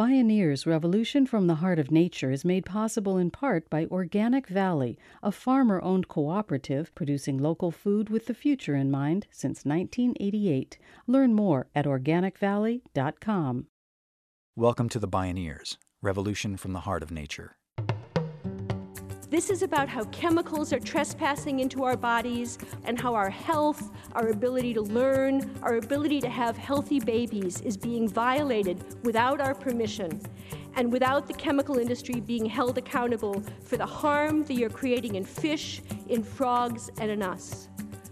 Bioneers Revolution from the Heart of Nature is made possible in part by Organic Valley, a farmer owned cooperative producing local food with the future in mind since 1988. Learn more at organicvalley.com. Welcome to the Bioneers Revolution from the Heart of Nature. This is about how chemicals are trespassing into our bodies and how our health, our ability to learn, our ability to have healthy babies is being violated without our permission and without the chemical industry being held accountable for the harm that you're creating in fish, in frogs, and in us.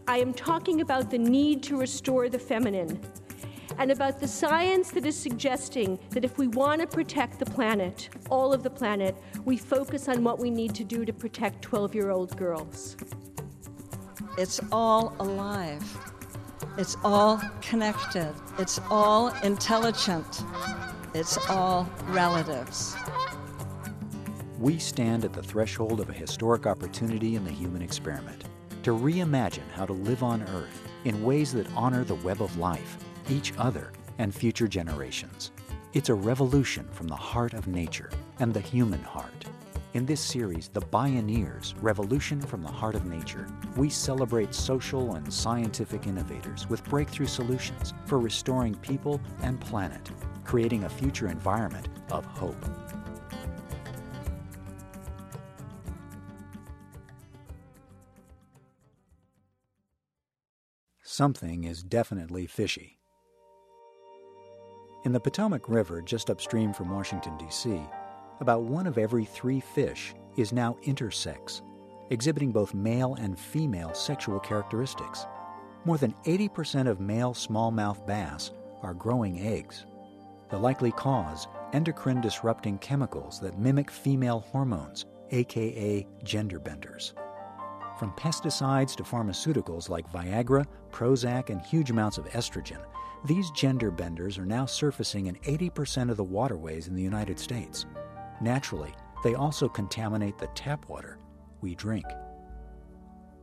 I am talking about the need to restore the feminine and about the science that is suggesting that if we want to protect the planet, all of the planet, we focus on what we need to do to protect 12 year old girls. It's all alive. It's all connected. It's all intelligent. It's all relatives. We stand at the threshold of a historic opportunity in the human experiment to reimagine how to live on Earth in ways that honor the web of life each other, and future generations. It's a revolution from the heart of nature and the human heart. In this series, The Bioneers Revolution from the Heart of Nature, we celebrate social and scientific innovators with breakthrough solutions for restoring people and planet, creating a future environment of hope. Something is definitely fishy. In the Potomac River, just upstream from Washington, D.C., about one of every three fish is now intersex, exhibiting both male and female sexual characteristics. More than 80% of male smallmouth bass are growing eggs. The likely cause endocrine disrupting chemicals that mimic female hormones, aka gender benders. From pesticides to pharmaceuticals like Viagra, Prozac, and huge amounts of estrogen, these gender benders are now surfacing in 80% of the waterways in the United States. Naturally, they also contaminate the tap water we drink.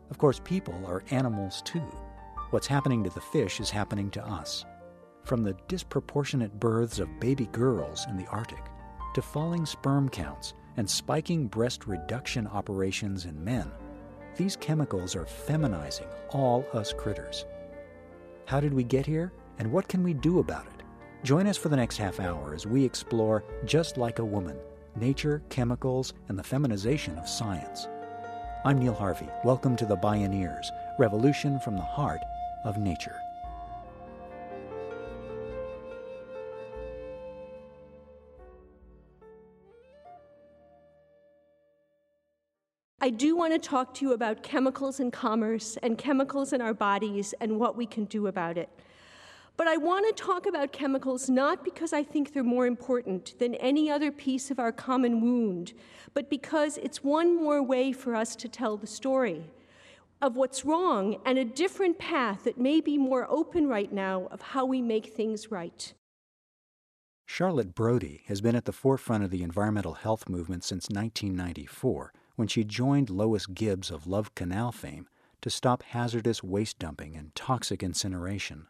Of course, people are animals too. What's happening to the fish is happening to us. From the disproportionate births of baby girls in the Arctic to falling sperm counts and spiking breast reduction operations in men, these chemicals are feminizing all us critters. How did we get here? and what can we do about it? Join us for the next half hour as we explore Just Like a Woman nature, chemicals, and the feminization of science. I'm Neil Harvey. Welcome to the Bioneers Revolution from the Heart of Nature. I do want to talk to you about chemicals in commerce and chemicals in our bodies and what we can do about it. But I want to talk about chemicals not because I think they're more important than any other piece of our common wound, but because it's one more way for us to tell the story of what's wrong and a different path that may be more open right now of how we make things right. Charlotte Brody has been at the forefront of the environmental health movement since 1994 when she joined Lois Gibbs of Love Canal fame to stop hazardous waste dumping and toxic incineration.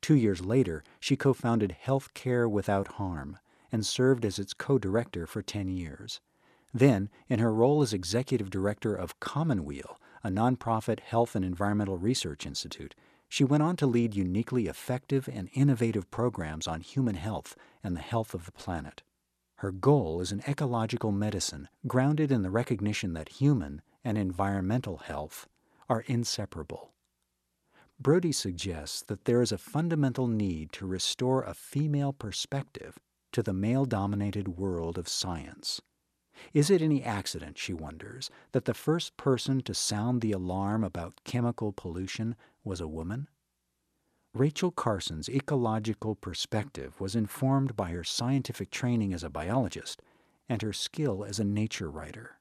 Two years later, she co founded Health Care Without Harm and served as its co director for 10 years. Then, in her role as executive director of Commonweal, a nonprofit health and environmental research institute, she went on to lead uniquely effective and innovative programs on human health and the health of the planet. Her goal is an ecological medicine grounded in the recognition that human and environmental health are inseparable. Brody suggests that there is a fundamental need to restore a female perspective to the male dominated world of science. Is it any accident, she wonders, that the first person to sound the alarm about chemical pollution was a woman? Rachel Carson's ecological perspective was informed by her scientific training as a biologist and her skill as a nature writer.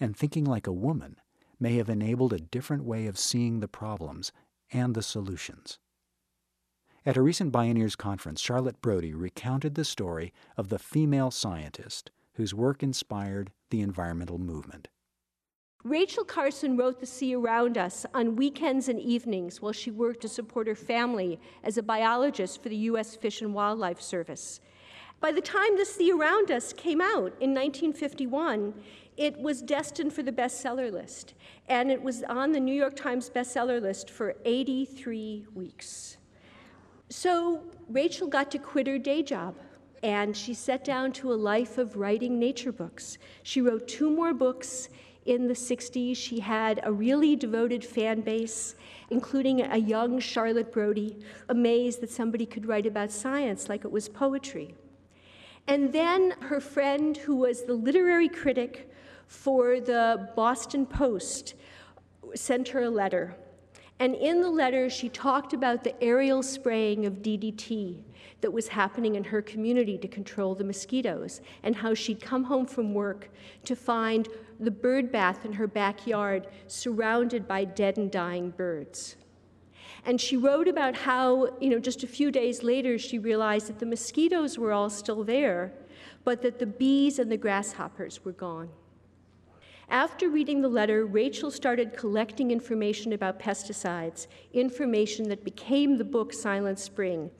And thinking like a woman may have enabled a different way of seeing the problems and the solutions. At a recent Bioneers conference, Charlotte Brody recounted the story of the female scientist whose work inspired the environmental movement. Rachel Carson wrote The Sea Around Us on weekends and evenings while she worked to support her family as a biologist for the U.S. Fish and Wildlife Service. By the time The Sea Around Us came out in 1951, it was destined for the bestseller list, and it was on the New York Times bestseller list for 83 weeks. So Rachel got to quit her day job and she set down to a life of writing nature books. She wrote two more books in the 60s. She had a really devoted fan base, including a young Charlotte Brody, amazed that somebody could write about science like it was poetry. And then her friend, who was the literary critic for the Boston Post, sent her a letter. And in the letter, she talked about the aerial spraying of DDT that was happening in her community to control the mosquitoes, and how she'd come home from work to find the bird bath in her backyard surrounded by dead and dying birds. And she wrote about how, you know, just a few days later, she realized that the mosquitoes were all still there, but that the bees and the grasshoppers were gone. After reading the letter, Rachel started collecting information about pesticides, information that became the book Silent Spring,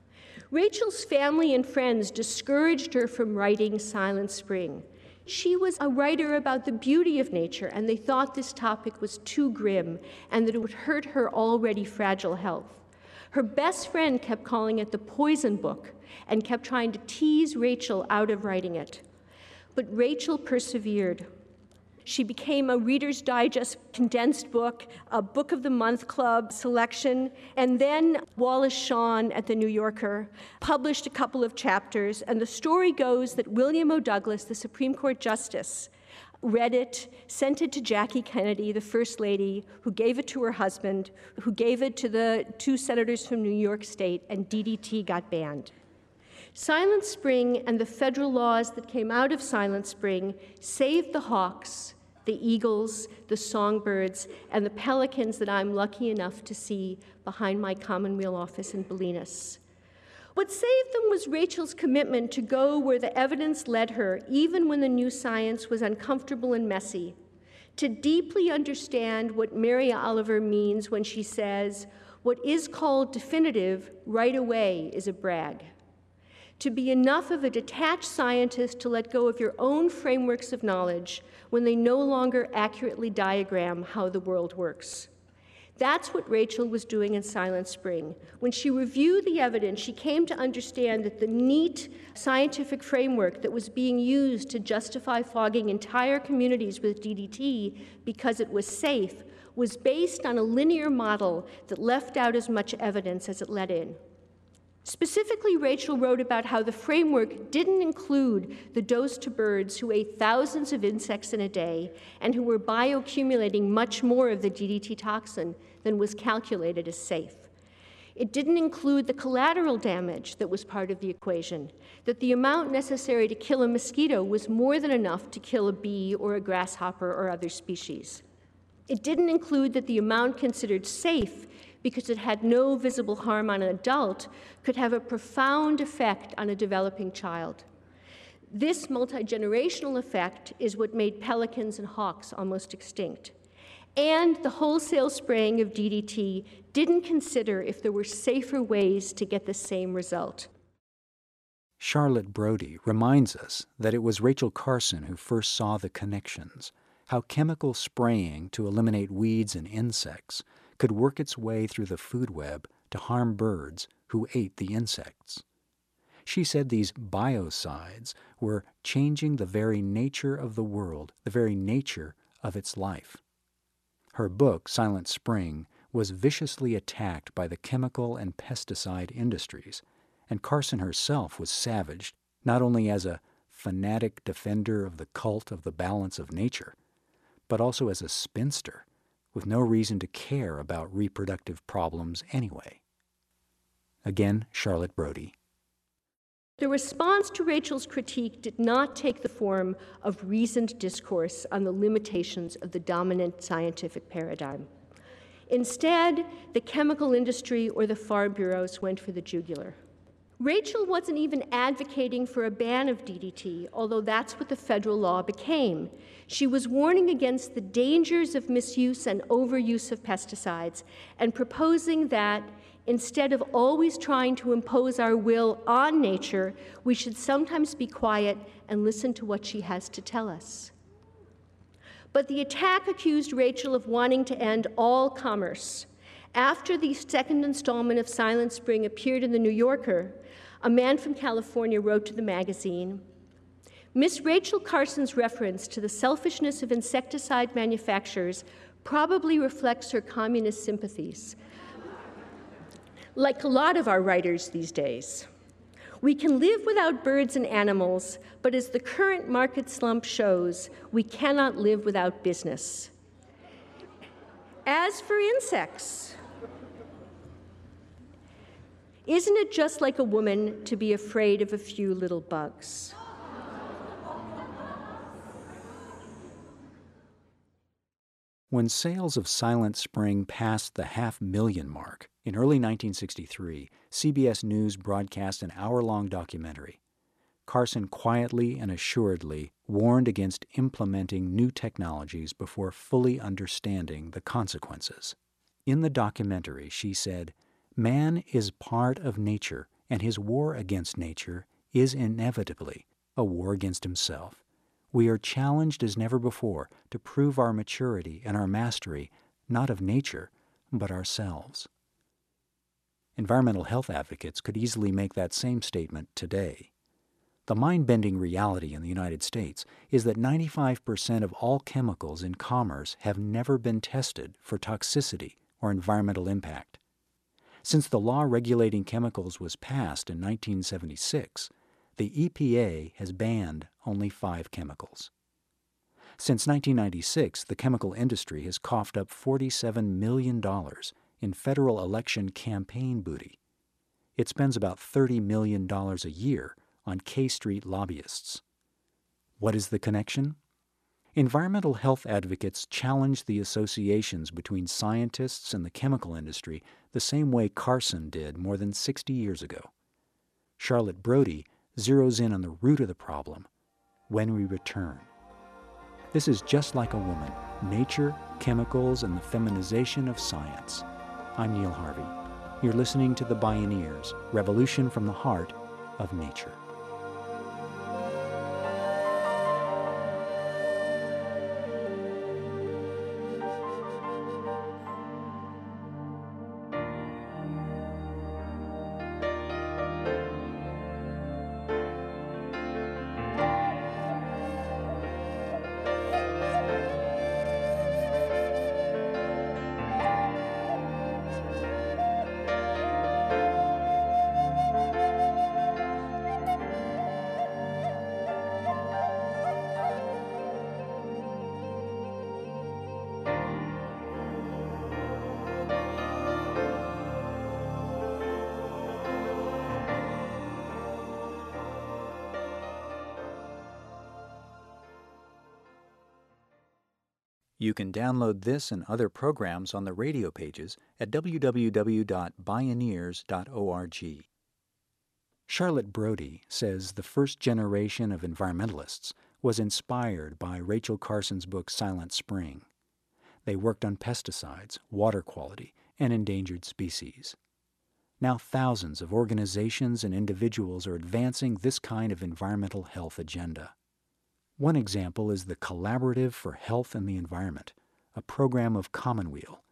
Rachel's family and friends discouraged her from writing Silent Spring. She was a writer about the beauty of nature, and they thought this topic was too grim and that it would hurt her already fragile health. Her best friend kept calling it the poison book and kept trying to tease Rachel out of writing it. But Rachel persevered. She became a Reader's Digest condensed book, a Book of the Month Club selection, and then Wallace Shawn at the New Yorker published a couple of chapters. And the story goes that William O. Douglas, the Supreme Court Justice, read it, sent it to Jackie Kennedy, the First Lady, who gave it to her husband, who gave it to the two senators from New York State, and DDT got banned. Silent Spring and the federal laws that came out of Silent Spring saved the hawks the eagles, the songbirds, and the pelicans that I'm lucky enough to see behind my Commonweal office in Bolinas. What saved them was Rachel's commitment to go where the evidence led her, even when the new science was uncomfortable and messy, to deeply understand what Mary Oliver means when she says, What is called definitive right away is a brag to be enough of a detached scientist to let go of your own frameworks of knowledge when they no longer accurately diagram how the world works. That's what Rachel was doing in Silent Spring. When she reviewed the evidence, she came to understand that the neat scientific framework that was being used to justify fogging entire communities with DDT because it was safe was based on a linear model that left out as much evidence as it let in. Specifically, Rachel wrote about how the framework didn't include the dose to birds who ate thousands of insects in a day and who were bioaccumulating much more of the DDT toxin than was calculated as safe. It didn't include the collateral damage that was part of the equation, that the amount necessary to kill a mosquito was more than enough to kill a bee or a grasshopper or other species. It didn't include that the amount considered safe because it had no visible harm on an adult, could have a profound effect on a developing child. This multi generational effect is what made pelicans and hawks almost extinct. And the wholesale spraying of DDT didn't consider if there were safer ways to get the same result. Charlotte Brody reminds us that it was Rachel Carson who first saw the connections, how chemical spraying to eliminate weeds and insects could work its way through the food web to harm birds who ate the insects. She said these biocides were changing the very nature of the world, the very nature of its life. Her book, Silent Spring, was viciously attacked by the chemical and pesticide industries, and Carson herself was savaged not only as a fanatic defender of the cult of the balance of nature, but also as a spinster with no reason to care about reproductive problems anyway. Again, Charlotte Brody. The response to Rachel's critique did not take the form of reasoned discourse on the limitations of the dominant scientific paradigm. Instead, the chemical industry or the farm bureaus went for the jugular. Rachel wasn't even advocating for a ban of DDT, although that's what the federal law became. She was warning against the dangers of misuse and overuse of pesticides and proposing that Instead of always trying to impose our will on nature, we should sometimes be quiet and listen to what she has to tell us. But the attack accused Rachel of wanting to end all commerce. After the second installment of Silent Spring appeared in The New Yorker, a man from California wrote to the magazine Miss Rachel Carson's reference to the selfishness of insecticide manufacturers probably reflects her communist sympathies, like a lot of our writers these days. We can live without birds and animals, but as the current market slump shows, we cannot live without business. As for insects, isn't it just like a woman to be afraid of a few little bugs? When sales of Silent Spring passed the half million mark, in early 1963, CBS News broadcast an hour long documentary. Carson quietly and assuredly warned against implementing new technologies before fully understanding the consequences. In the documentary, she said, Man is part of nature, and his war against nature is inevitably a war against himself we are challenged as never before to prove our maturity and our mastery not of nature, but ourselves. Environmental health advocates could easily make that same statement today. The mind bending reality in the United States is that 95% of all chemicals in commerce have never been tested for toxicity or environmental impact. Since the law regulating chemicals was passed in 1976, the EPA has banned only five chemicals. Since 1996, the chemical industry has coughed up $47 million in federal election campaign booty. It spends about $30 million a year on K Street lobbyists. What is the connection? Environmental health advocates challenge the associations between scientists and the chemical industry the same way Carson did more than 60 years ago. Charlotte Brody zeroes in on the root of the problem when we return. This is just like a woman nature, chemicals, and the feminization of science. I'm Neil Harvey. You're listening to The Bioneers Revolution from the Heart of Nature. You can download this and other programs on the radio pages at www.bioneers.org. Charlotte Brody says the first generation of environmentalists was inspired by Rachel Carson's book Silent Spring. They worked on pesticides, water quality, and endangered species. Now, thousands of organizations and individuals are advancing this kind of environmental health agenda. One example is the Collaborative for Health and the Environment, a program of Commonweal.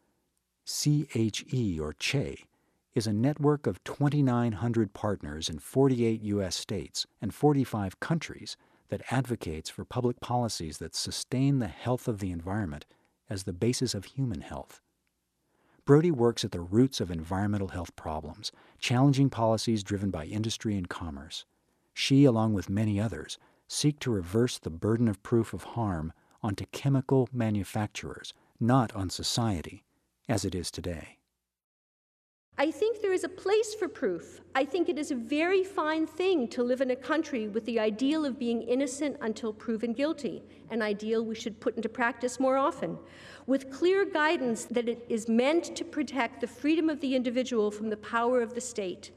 CHE, or CHE, is a network of 2,900 partners in 48 U.S. states and 45 countries that advocates for public policies that sustain the health of the environment as the basis of human health. Brody works at the roots of environmental health problems, challenging policies driven by industry and commerce. She, along with many others, seek to reverse the burden of proof of harm onto chemical manufacturers, not on society, as it is today. I think there is a place for proof. I think it is a very fine thing to live in a country with the ideal of being innocent until proven guilty, an ideal we should put into practice more often, with clear guidance that it is meant to protect the freedom of the individual from the power of the state.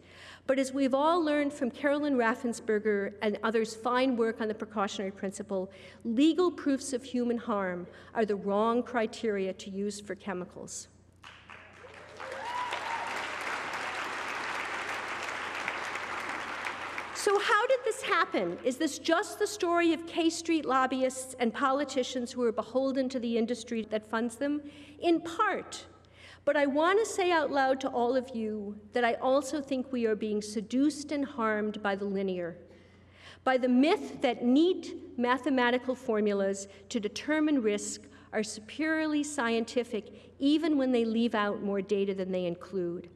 But as we've all learned from Carolyn Raffensperger and others' fine work on the precautionary principle, legal proofs of human harm are the wrong criteria to use for chemicals. So, how did this happen? Is this just the story of K Street lobbyists and politicians who are beholden to the industry that funds them? In part, but I want to say out loud to all of you that I also think we are being seduced and harmed by the linear, by the myth that neat mathematical formulas to determine risk are superiorly scientific even when they leave out more data than they include.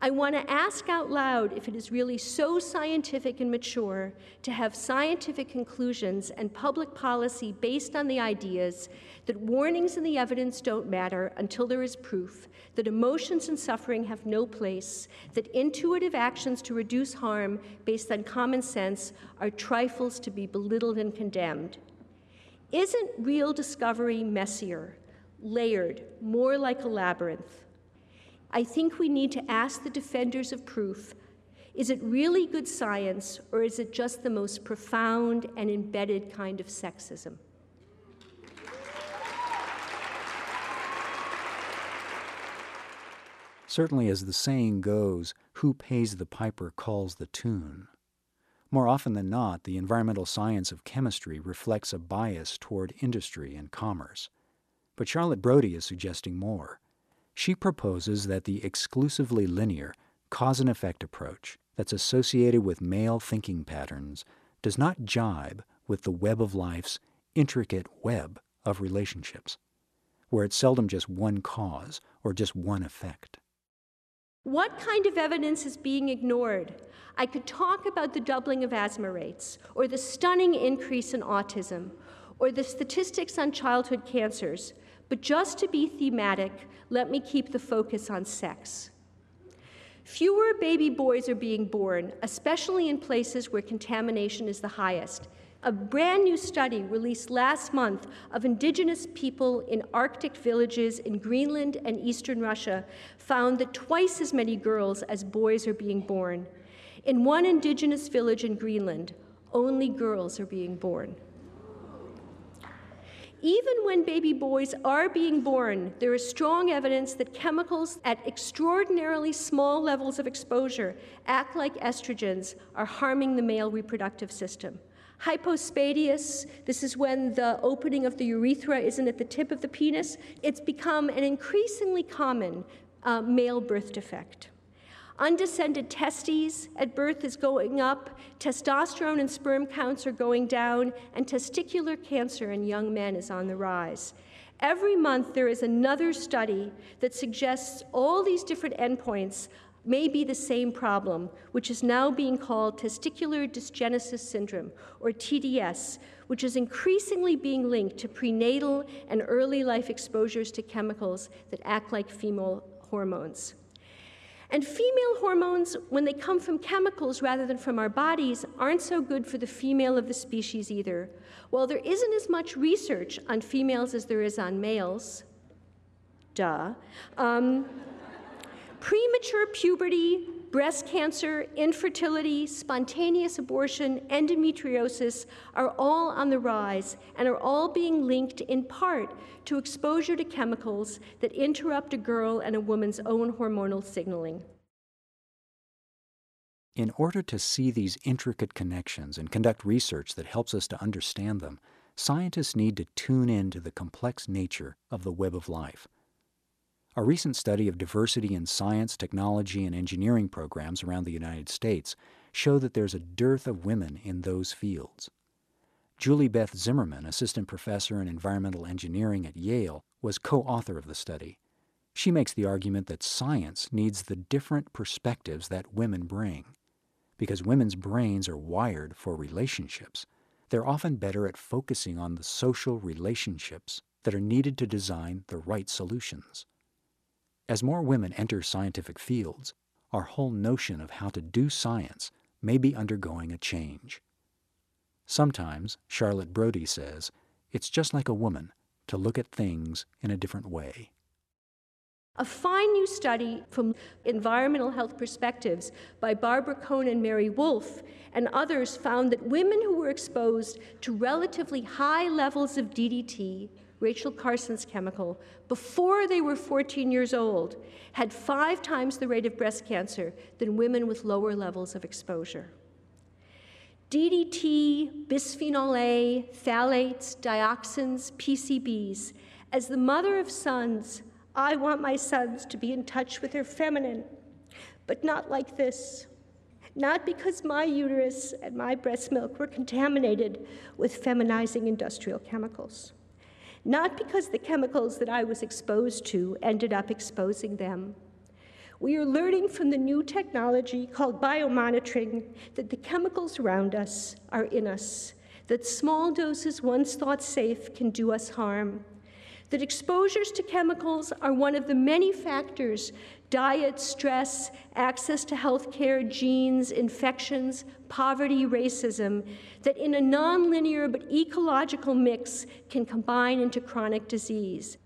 I want to ask out loud if it is really so scientific and mature to have scientific conclusions and public policy based on the ideas that warnings and the evidence don't matter until there is proof, that emotions and suffering have no place, that intuitive actions to reduce harm based on common sense are trifles to be belittled and condemned. Isn't real discovery messier, layered, more like a labyrinth? I think we need to ask the defenders of proof is it really good science, or is it just the most profound and embedded kind of sexism? Certainly, as the saying goes, who pays the piper calls the tune. More often than not, the environmental science of chemistry reflects a bias toward industry and commerce. But Charlotte Brody is suggesting more. She proposes that the exclusively linear cause and effect approach that's associated with male thinking patterns does not jibe with the web of life's intricate web of relationships, where it's seldom just one cause or just one effect. What kind of evidence is being ignored? I could talk about the doubling of asthma rates, or the stunning increase in autism, or the statistics on childhood cancers, but just to be thematic, let me keep the focus on sex. Fewer baby boys are being born, especially in places where contamination is the highest. A brand new study released last month of indigenous people in Arctic villages in Greenland and eastern Russia found that twice as many girls as boys are being born. In one indigenous village in Greenland, only girls are being born. Even when baby boys are being born, there is strong evidence that chemicals at extraordinarily small levels of exposure act like estrogens, are harming the male reproductive system. Hypospadias, this is when the opening of the urethra isn't at the tip of the penis, it's become an increasingly common uh, male birth defect. Undescended testes at birth is going up, testosterone and sperm counts are going down, and testicular cancer in young men is on the rise. Every month, there is another study that suggests all these different endpoints may be the same problem, which is now being called testicular dysgenesis syndrome, or TDS, which is increasingly being linked to prenatal and early life exposures to chemicals that act like female hormones. And female hormones, when they come from chemicals rather than from our bodies, aren't so good for the female of the species either. While there isn't as much research on females as there is on males, duh, um, premature puberty, breast cancer, infertility, spontaneous abortion, endometriosis are all on the rise and are all being linked in part to exposure to chemicals that interrupt a girl and a woman's own hormonal signaling. In order to see these intricate connections and conduct research that helps us to understand them, scientists need to tune in to the complex nature of the web of life a recent study of diversity in science, technology, and engineering programs around the United States show that there's a dearth of women in those fields. Julie Beth Zimmerman, assistant professor in environmental engineering at Yale, was co author of the study. She makes the argument that science needs the different perspectives that women bring. Because women's brains are wired for relationships, they're often better at focusing on the social relationships that are needed to design the right solutions. As more women enter scientific fields, our whole notion of how to do science may be undergoing a change. Sometimes, Charlotte Brody says, it's just like a woman to look at things in a different way. A fine new study from environmental health perspectives by Barbara Cohn and Mary Wolff and others found that women who were exposed to relatively high levels of DDT Rachel Carson's chemical, before they were 14 years old, had five times the rate of breast cancer than women with lower levels of exposure. DDT, bisphenol A, phthalates, dioxins, PCBs. As the mother of sons, I want my sons to be in touch with their feminine, but not like this. Not because my uterus and my breast milk were contaminated with feminizing industrial chemicals. Not because the chemicals that I was exposed to ended up exposing them. We are learning from the new technology called biomonitoring that the chemicals around us are in us, that small doses once thought safe can do us harm, that exposures to chemicals are one of the many factors diet, stress, access to health care, genes, infections, poverty, racism that in a nonlinear but ecological mix can combine into chronic disease.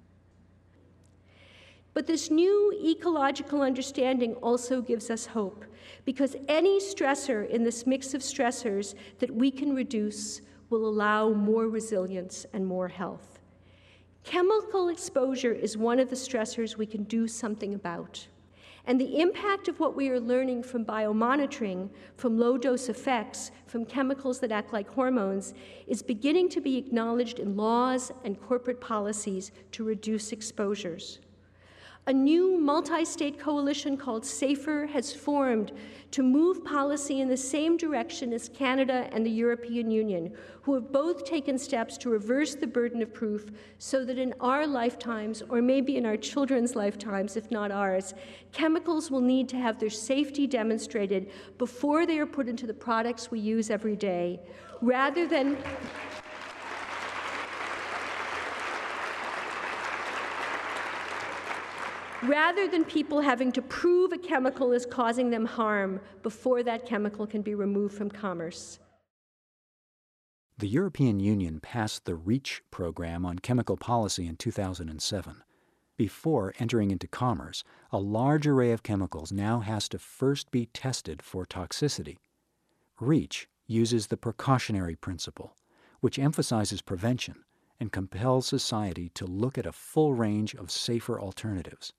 But this new ecological understanding also gives us hope because any stressor in this mix of stressors that we can reduce will allow more resilience and more health. Chemical exposure is one of the stressors we can do something about. And the impact of what we are learning from biomonitoring, from low dose effects, from chemicals that act like hormones, is beginning to be acknowledged in laws and corporate policies to reduce exposures. A new multi state coalition called SAFER has formed to move policy in the same direction as Canada and the European Union, who have both taken steps to reverse the burden of proof so that in our lifetimes, or maybe in our children's lifetimes, if not ours, chemicals will need to have their safety demonstrated before they are put into the products we use every day, rather than. Rather than people having to prove a chemical is causing them harm before that chemical can be removed from commerce. The European Union passed the REACH program on chemical policy in 2007. Before entering into commerce, a large array of chemicals now has to first be tested for toxicity. REACH uses the precautionary principle, which emphasizes prevention and compels society to look at a full range of safer alternatives.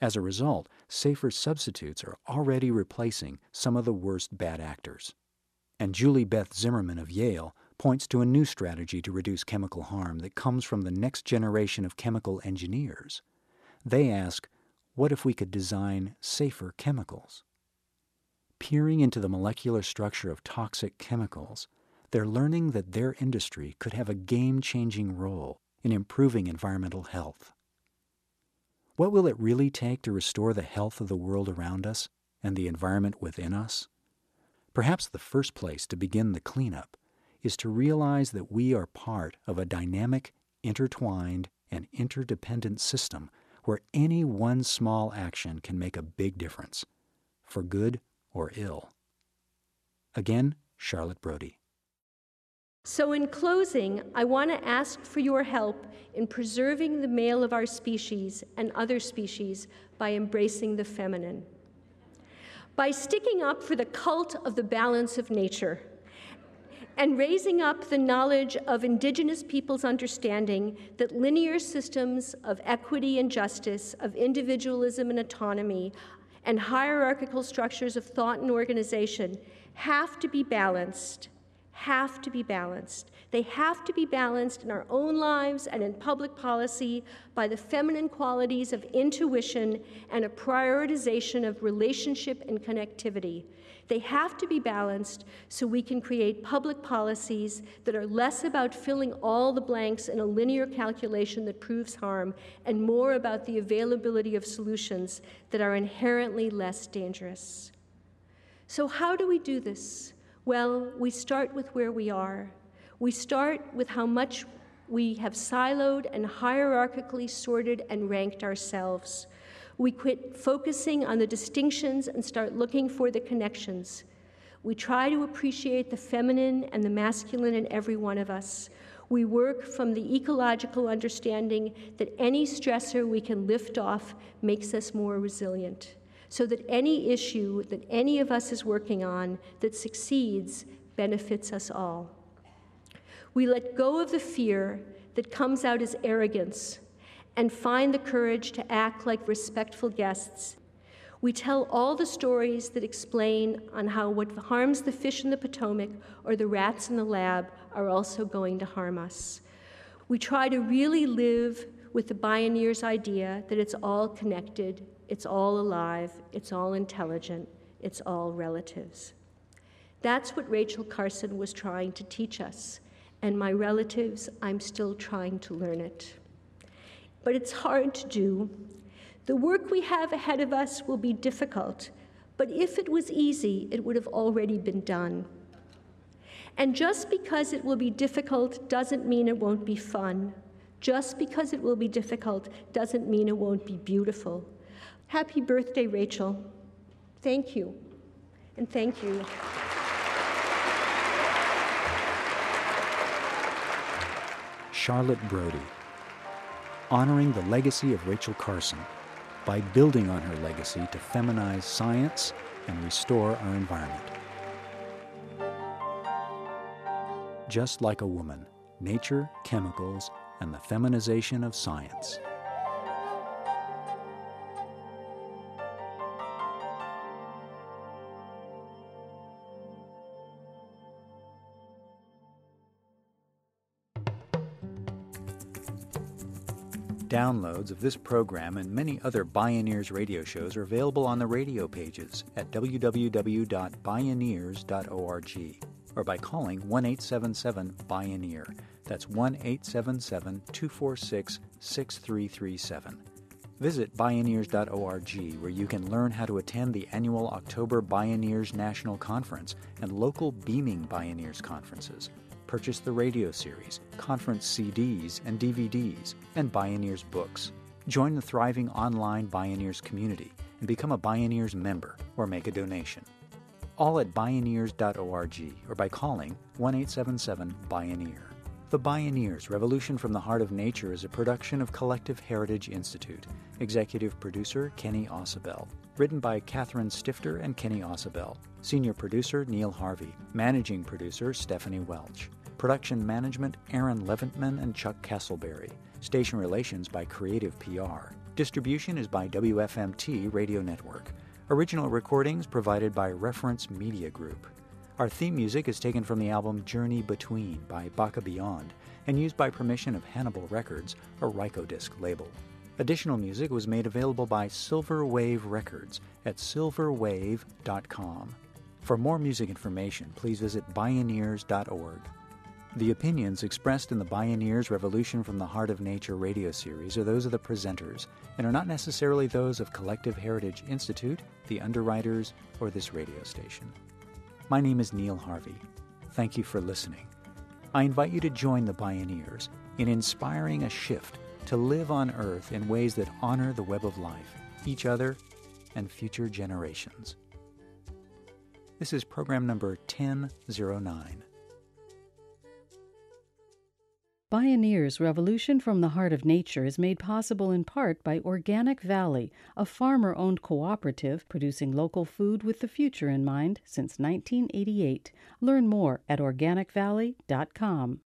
As a result, safer substitutes are already replacing some of the worst bad actors. And Julie Beth Zimmerman of Yale points to a new strategy to reduce chemical harm that comes from the next generation of chemical engineers. They ask, what if we could design safer chemicals? Peering into the molecular structure of toxic chemicals, they're learning that their industry could have a game changing role in improving environmental health. What will it really take to restore the health of the world around us and the environment within us? Perhaps the first place to begin the cleanup is to realize that we are part of a dynamic, intertwined, and interdependent system where any one small action can make a big difference, for good or ill. Again, Charlotte Brody. So, in closing, I want to ask for your help in preserving the male of our species and other species by embracing the feminine. By sticking up for the cult of the balance of nature and raising up the knowledge of indigenous peoples' understanding that linear systems of equity and justice, of individualism and autonomy, and hierarchical structures of thought and organization have to be balanced have to be balanced. They have to be balanced in our own lives and in public policy by the feminine qualities of intuition and a prioritization of relationship and connectivity. They have to be balanced so we can create public policies that are less about filling all the blanks in a linear calculation that proves harm and more about the availability of solutions that are inherently less dangerous. So, how do we do this? Well, we start with where we are. We start with how much we have siloed and hierarchically sorted and ranked ourselves. We quit focusing on the distinctions and start looking for the connections. We try to appreciate the feminine and the masculine in every one of us. We work from the ecological understanding that any stressor we can lift off makes us more resilient so that any issue that any of us is working on that succeeds benefits us all. We let go of the fear that comes out as arrogance and find the courage to act like respectful guests. We tell all the stories that explain on how what harms the fish in the Potomac or the rats in the lab are also going to harm us. We try to really live with the Bioneers idea that it's all connected, it's all alive, it's all intelligent, it's all relatives. That's what Rachel Carson was trying to teach us, and my relatives, I'm still trying to learn it. But it's hard to do, the work we have ahead of us will be difficult, but if it was easy, it would have already been done. And just because it will be difficult doesn't mean it won't be fun. Just because it will be difficult doesn't mean it won't be beautiful. Happy birthday, Rachel. Thank you. And thank you. Charlotte Brody, honoring the legacy of Rachel Carson by building on her legacy to feminize science and restore our environment. Just like a woman, nature, chemicals, and the feminization of science. Downloads of this program and many other Bioneers radio shows are available on the radio pages at www.bioneers.org or by calling 1 877 Bioneer. That's 1 877 246 6337. Visit Bioneers.org where you can learn how to attend the annual October Bioneers National Conference and local Beaming Bioneers conferences purchase the radio series, conference CDs and DVDs, and Bioneers books. Join the thriving online Bioneers community and become a Bioneers member or make a donation. All at Bioneers.org or by calling 1 877 Bioneer. The Bioneers Revolution from the Heart of Nature is a production of Collective Heritage Institute. Executive producer Kenny Ausubel. Written by Catherine Stifter and Kenny Ausubel. Senior producer Neil Harvey. Managing producer Stephanie Welch. Production management Aaron Leventman and Chuck Castleberry. Station relations by Creative PR. Distribution is by WFMT Radio Network. Original recordings provided by Reference Media Group. Our theme music is taken from the album Journey Between by Baka Beyond and used by permission of Hannibal Records, a Rykodisc label. Additional music was made available by Silver Wave Records at silverwave.com. For more music information, please visit bioneers.org. The opinions expressed in the Bioneers Revolution from the Heart of Nature radio series are those of the presenters and are not necessarily those of Collective Heritage Institute, the underwriters, or this radio station. My name is Neil Harvey. Thank you for listening. I invite you to join the Bioneers in inspiring a shift to live on Earth in ways that honor the web of life, each other, and future generations. This is program number 1009. Bioneers Revolution from the Heart of Nature is made possible in part by Organic Valley, a farmer owned cooperative producing local food with the future in mind since 1988. Learn more at organicvalley.com.